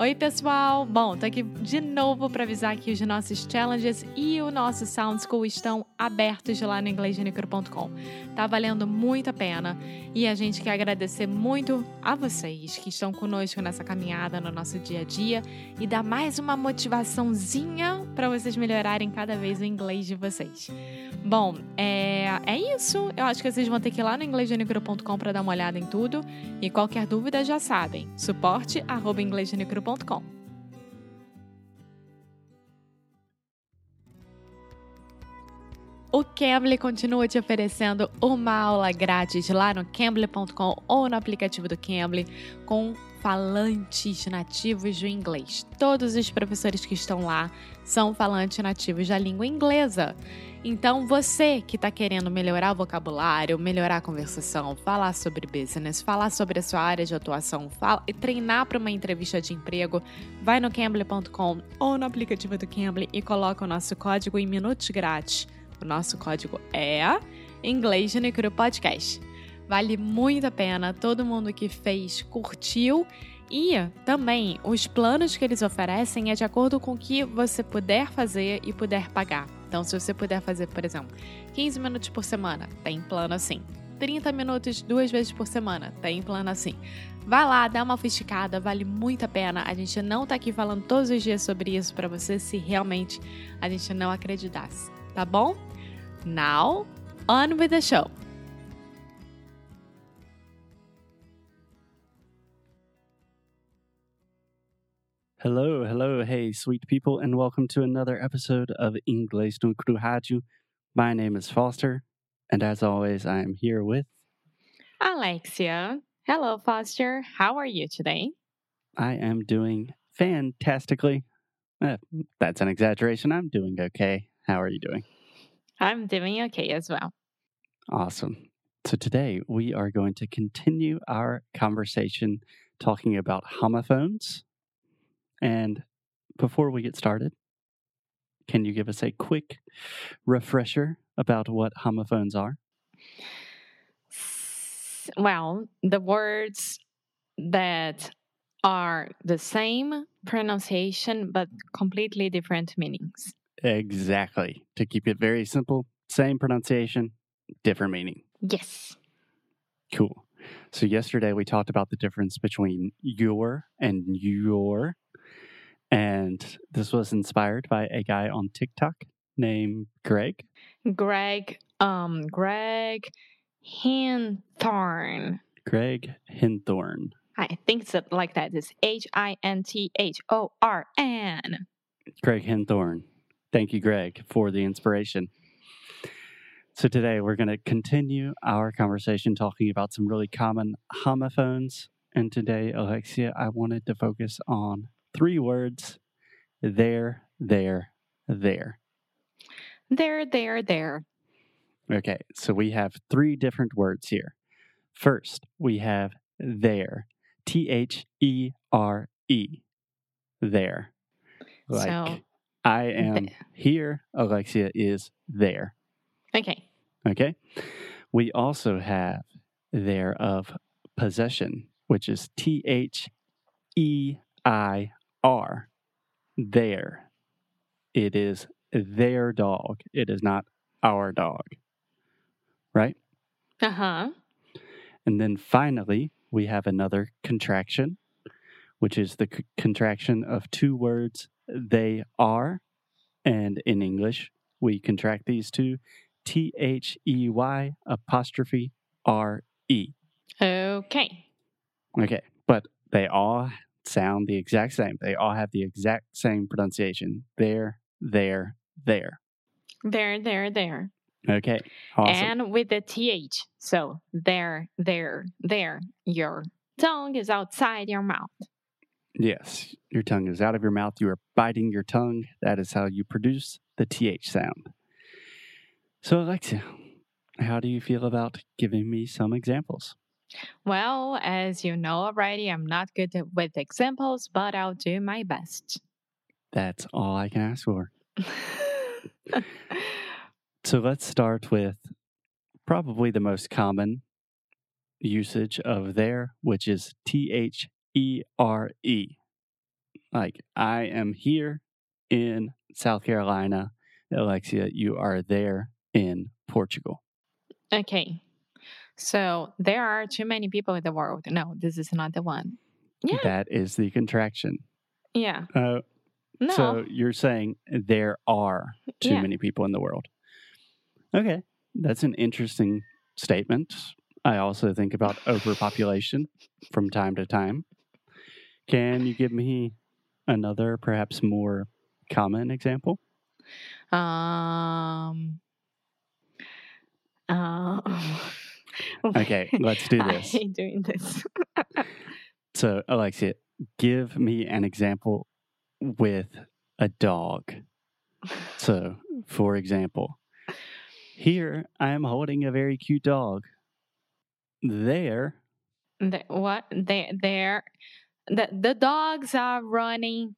Oi, pessoal! Bom, tô aqui de novo para avisar que os nossos challenges e o nosso Sound School estão abertos lá no inglêsgenicro.com. Tá valendo muito a pena e a gente quer agradecer muito a vocês que estão conosco nessa caminhada no nosso dia a dia e dar mais uma motivaçãozinha para vocês melhorarem cada vez o inglês de vocês. Bom, é, é isso. Eu acho que vocês vão ter que ir lá no inglêsgenicro.com para dar uma olhada em tudo e qualquer dúvida já sabem. Suporte o Cambly continua te oferecendo uma aula grátis lá no cambly.com ou no aplicativo do Cambly com falantes nativos do inglês. Todos os professores que estão lá são falantes nativos da língua inglesa. Então, você que está querendo melhorar o vocabulário, melhorar a conversação, falar sobre business, falar sobre a sua área de atuação, fala, treinar para uma entrevista de emprego, vai no Cambly.com ou no aplicativo do Cambly e coloca o nosso código em minutos grátis. O nosso código é Inglês de Podcast. Vale muito a pena, todo mundo que fez curtiu e também os planos que eles oferecem é de acordo com o que você puder fazer e puder pagar. Então, se você puder fazer, por exemplo, 15 minutos por semana, tem plano assim. 30 minutos duas vezes por semana, tem plano assim. Vai lá, dá uma fisticada, vale muito a pena. A gente não tá aqui falando todos os dias sobre isso para você se realmente a gente não acreditasse, tá bom? Now, on with the show. Hello, hello, hey, sweet people, and welcome to another episode of Inglês no Rádio. My name is Foster, and as always, I am here with Alexia. Hello, Foster. How are you today? I am doing fantastically. Uh, that's an exaggeration. I'm doing okay. How are you doing? I'm doing okay as well. Awesome. So today we are going to continue our conversation talking about homophones and before we get started, can you give us a quick refresher about what homophones are? Well, the words that are the same pronunciation but completely different meanings. Exactly. To keep it very simple, same pronunciation, different meaning. Yes. Cool. So, yesterday we talked about the difference between your and your and this was inspired by a guy on TikTok named Gregg. Gregg, um, Gregg Hinthorn. Gregg Hinthorn. I think it's like that. It's H I N T H O R N. Gregg Hinthorn. Thank you, Gregg, for the inspiration. So today we're going to continue our conversation talking about some really common homophones. And today, Alexia, I wanted to focus on three words there, there, there. There, there, there. Okay, so we have three different words here. First, we have there. T H E R E. There. Like so, I am here, Alexia is there. Okay. Okay. We also have there of possession, which is T H E I are there. It is their dog. It is not our dog. Right? Uh huh. And then finally, we have another contraction, which is the c- contraction of two words, they are. And in English, we contract these two T H E Y apostrophe R E. Okay. Okay. But they all sound the exact same. They all have the exact same pronunciation. There, there, there. There, there, there. Okay. Awesome. And with the TH. So there, there, there. Your tongue is outside your mouth. Yes. Your tongue is out of your mouth. You are biting your tongue. That is how you produce the TH sound. So, Alexia, how do you feel about giving me some examples? Well, as you know already, I'm not good with examples, but I'll do my best. That's all I can ask for. so let's start with probably the most common usage of there, which is T H E R E. Like, I am here in South Carolina. Alexia, you are there in Portugal. Okay. So there are too many people in the world. No, this is not the one. Yeah. That is the contraction. yeah. Uh, No. So you're saying there are too Yeah. many people in the world. Okay. That's an interesting statement. I also think about overpopulation from time to time. Can you give me another, perhaps more common example? um. Uh, Okay, let's do this. I hate doing this. So, Alexia, give me an example with a dog. So, for example, here I am holding a very cute dog. There, The, what they they're the the dogs are running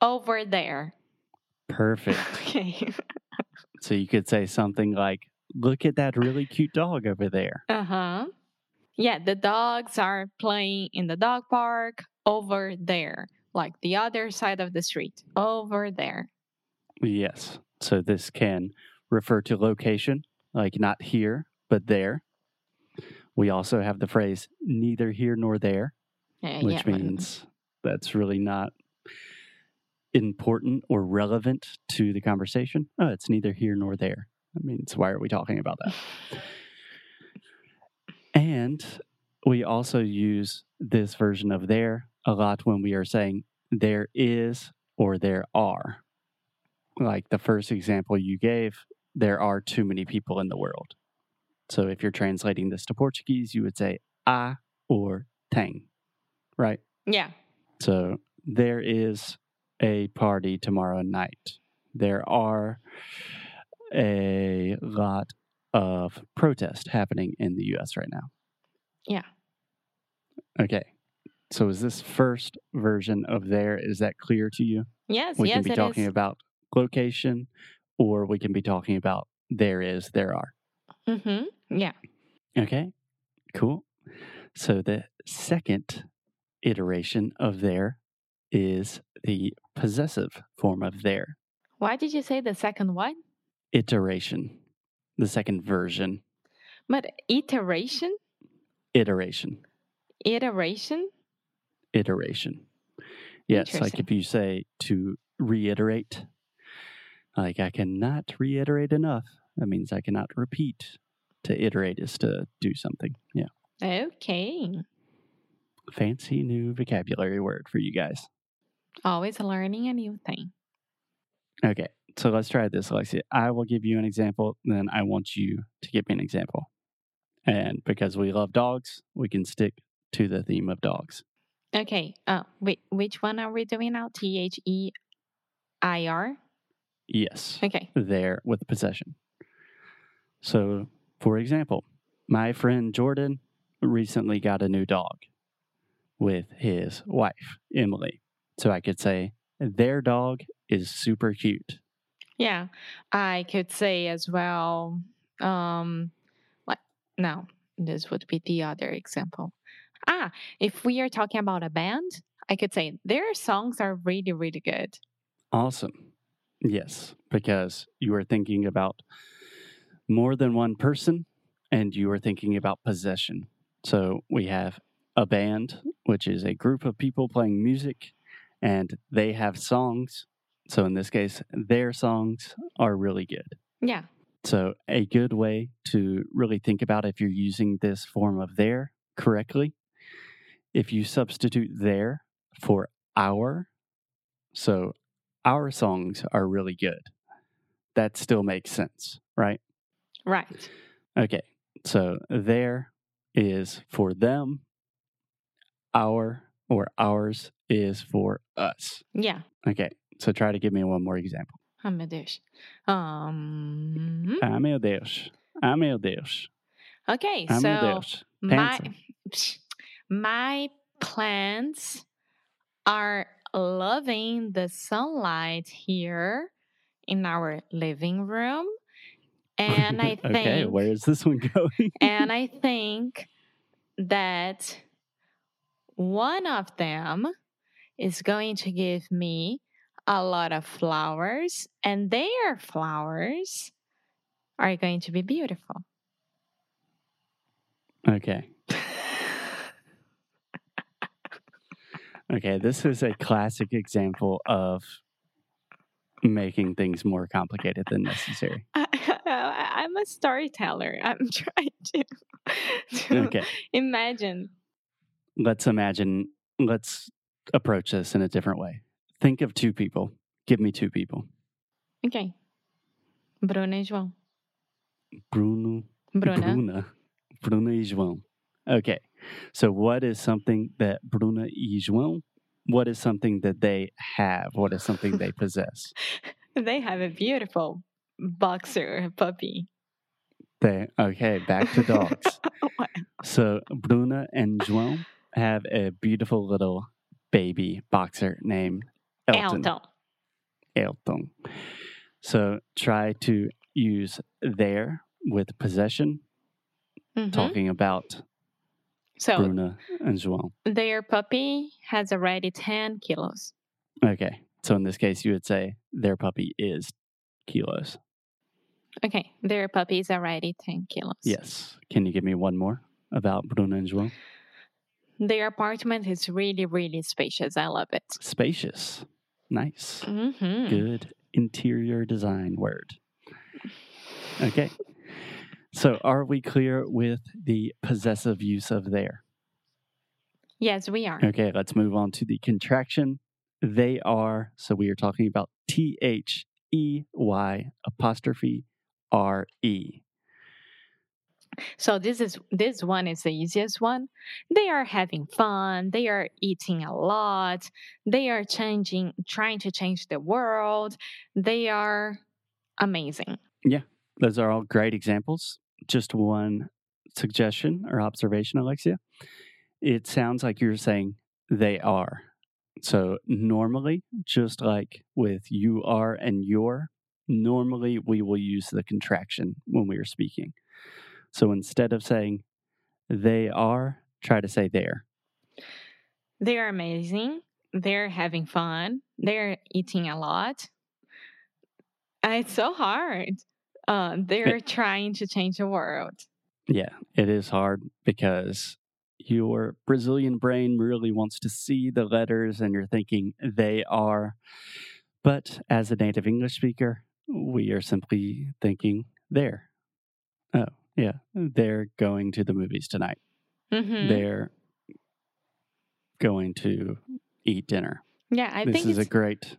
over there. perfect. Okay. So, you could say something like, Look at that really cute dog over there. Uh huh. Yeah, the dogs are playing in the dog park over there, like the other side of the street, over there. Yes. So, this can refer to location, like not here, but there. We also have the phrase neither here nor there. Uh, which yeah, means that's really not important or relevant to the conversation. Oh, it's neither here nor there. That means why are we talking about that? And we also use this version of there a lot when we are saying there is or there are. Like the first example you gave, there are too many people in the world. So if you're translating this to Portuguese, you would say a or tem, right? yeah. So there is a party tomorrow night. There are a lot of protest happening in the US right now. Yeah. Okay. So is this first version of there is that clear to you? Yes, We yes, can be talking is. about location or we can be talking about there is there are. Mm-hmm. Yeah. Okay. Cool. So the second iteration of there is the possessive form of there. Why did you say the second one? Iteration. The second version. But iteration, Iteration. iteration. Iteration. Yes, like if you say to reiterate, like I cannot reiterate enough, that means I cannot repeat. To iterate is to do something. Yeah. Okay. Fancy new vocabulary word for you guys. Always learning a new thing. Okay, so let's try this, Alexia. I will give you an example, then I want you to give me an example. And because we love dogs, we can stick to the theme of dogs. Okay. Uh, wait, which one are we doing now? T H E I R. Yes, Okay. there with possession. So, for example, my friend Jordan recently got a new dog with his wife, Emily. So I could say, their dog is super cute. Yeah, I could say as well. Um, what? No, this would be the other example. Ah, if we are talking about a band, I could say their songs are really, really good. Awesome. Yes, because you are thinking about more than one person and you are thinking about possession. So we have a band, which is a group of people playing music, and they have songs. So in this case, their songs are really good. Yeah. So a good way to really think about if you're using this form of there correctly, if you substitute there for our, so our songs are really good. That still makes sense, right? Right. Okay. So there is for them, our or ours is for us. Yeah. Okay. So try to give me one more example. Oh meu Deus. Um. Ah, meu Deus. Ah, meu Deus. Okay. Ah, so Deus. my my plants are loving the sunlight here in our living room, and I think okay, where is this one going? and I think that one of them is going to give me a lot of flowers, and their flowers are going to be beautiful. Okay. Okay, this is a classic example of making things more complicated than necessary. I, am a storyteller. I'm trying to, to Okay, imagine. Let's imagine, let's approach this in a different way. Think of two people. Give me two people Okay. Bruna e João. Bruno, Bruna. Bruna, Bruna e João. Okay, so what is something that Bruna e João, what is something that they have? What is something they possess? They have a beautiful boxer puppy. They, okay, back to dogs. So Bruna and João have a beautiful little baby boxer named Elton. Elton. Elton. So try to use their with possession, Mhm. talking about So Bruna and João. their puppy has already 10 kilos. Okay. So in this case, you would say their puppy is kilos. Okay, their puppy is already 10 kilos. Yes. Can you give me one more about Bruna and João? Their apartment is really, really spacious. I love it. Spacious. Nice. hmm Good interior design word. Okay. So are we clear with the possessive use of there? Yes, we are. Okay, let's move on to the contraction. They are, so we are talking about T H E Y apostrophe R E. So this is this one is the easiest one. They are having fun. They are eating a lot. They are changing, trying to change the world. They are amazing. Yeah. Those are all great examples. Just one suggestion or observation, Alexia. It sounds like you're saying they are. So normally, just like with you are and your, normally we will use the contraction when we are speaking. So instead of saying they are, try to say there. They are amazing. They're having fun. They're eating a lot. It's so hard. Uh, they're trying to change the world. Yeah, it is hard because your Brazilian brain really wants to see the letters and you're thinking they are. But as a native English speaker, we are simply thinking there. Oh, yeah, they're going to the movies tonight. Mhm. They're going to eat dinner. Yeah, I this think is a great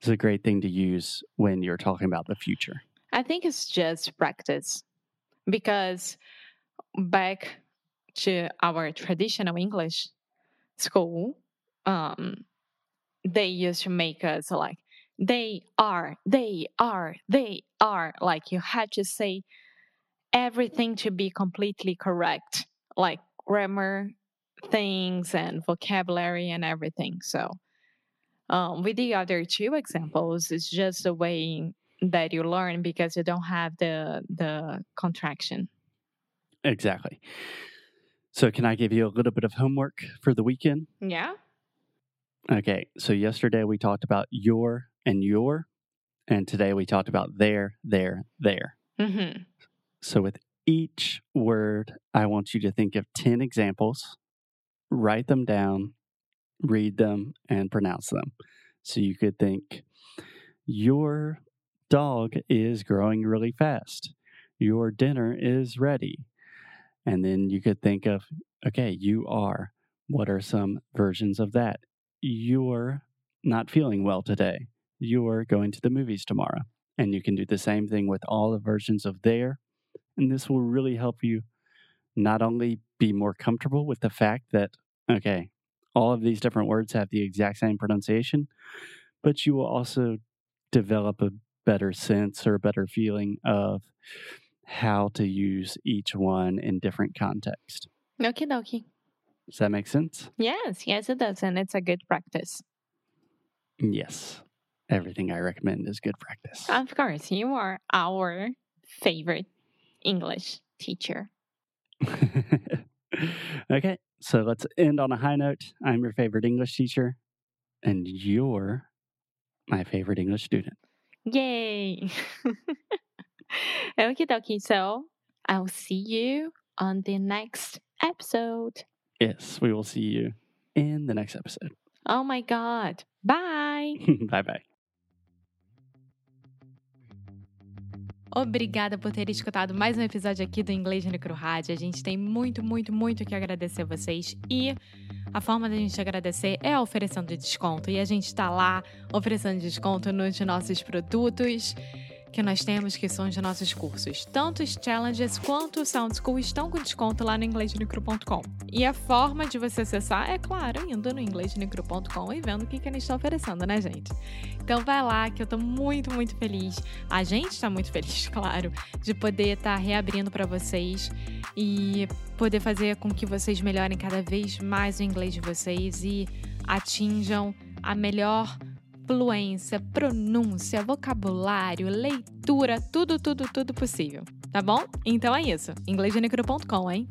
this is a great thing to use when you're talking about the future. I think it's just practice because back to our traditional English school, um, they used to make us like they are, they are, they are. Like you had to say everything to be completely correct, like grammar things and vocabulary and everything. So, um, with the other two examples, it's just a way that you learn because you don't have the the contraction. Exactly. So can I give you a little bit of homework for the weekend? Yeah. Okay, so yesterday we talked about your and your, and today we talked about there, there, there. Mm-hmm. So with each word, I want you to think of 10 examples, write them down, read them, and pronounce them. So you could think, Your dog is growing really fast. Your dinner is ready. And then you could think of, okay, you are. What are some versions of that? You're not feeling well today. You're going to the movies tomorrow. And you can do the same thing with all the versions of there. And this will really help you not only be more comfortable with the fact that, okay, all of these different words have the exact same pronunciation, but you will also develop a better sense or a better feeling of how to use each one in different context. Okie dokie. Does that make sense? Yes, yes, it does, and it's a good practice. Yes. Everything I recommend is good practice. Of course, you are our favorite English teacher. okay. So let's end on a high note. I'm your favorite English teacher, and you're my favorite English student. Yay! Okie dokie. So I'll see you on the next episode. Yes, we will see you in the next episode. Oh my God. Bye! bye bye. Obrigada por ter escutado mais um episódio aqui do Inglês no Micro Rádio. A gente tem muito, muito, muito que agradecer a vocês. E a forma da gente agradecer é oferecendo desconto. E a gente está lá oferecendo desconto nos nossos produtos que nós temos, que são os nossos cursos. Tanto os challenges quanto o Sound School estão com desconto lá no inglêsnicro.com. E a forma de você acessar é, claro, indo no inglêsnicro.com e vendo o que, que eles estão oferecendo, né, gente? Então vai lá, que eu tô muito, muito feliz. A gente está muito feliz, claro, de poder estar tá reabrindo para vocês e poder fazer com que vocês melhorem cada vez mais o inglês de vocês e atinjam a melhor fluência, pronúncia, vocabulário, leitura, tudo, tudo, tudo possível. Tá bom? Então é isso. inglêsgenicro.com, hein?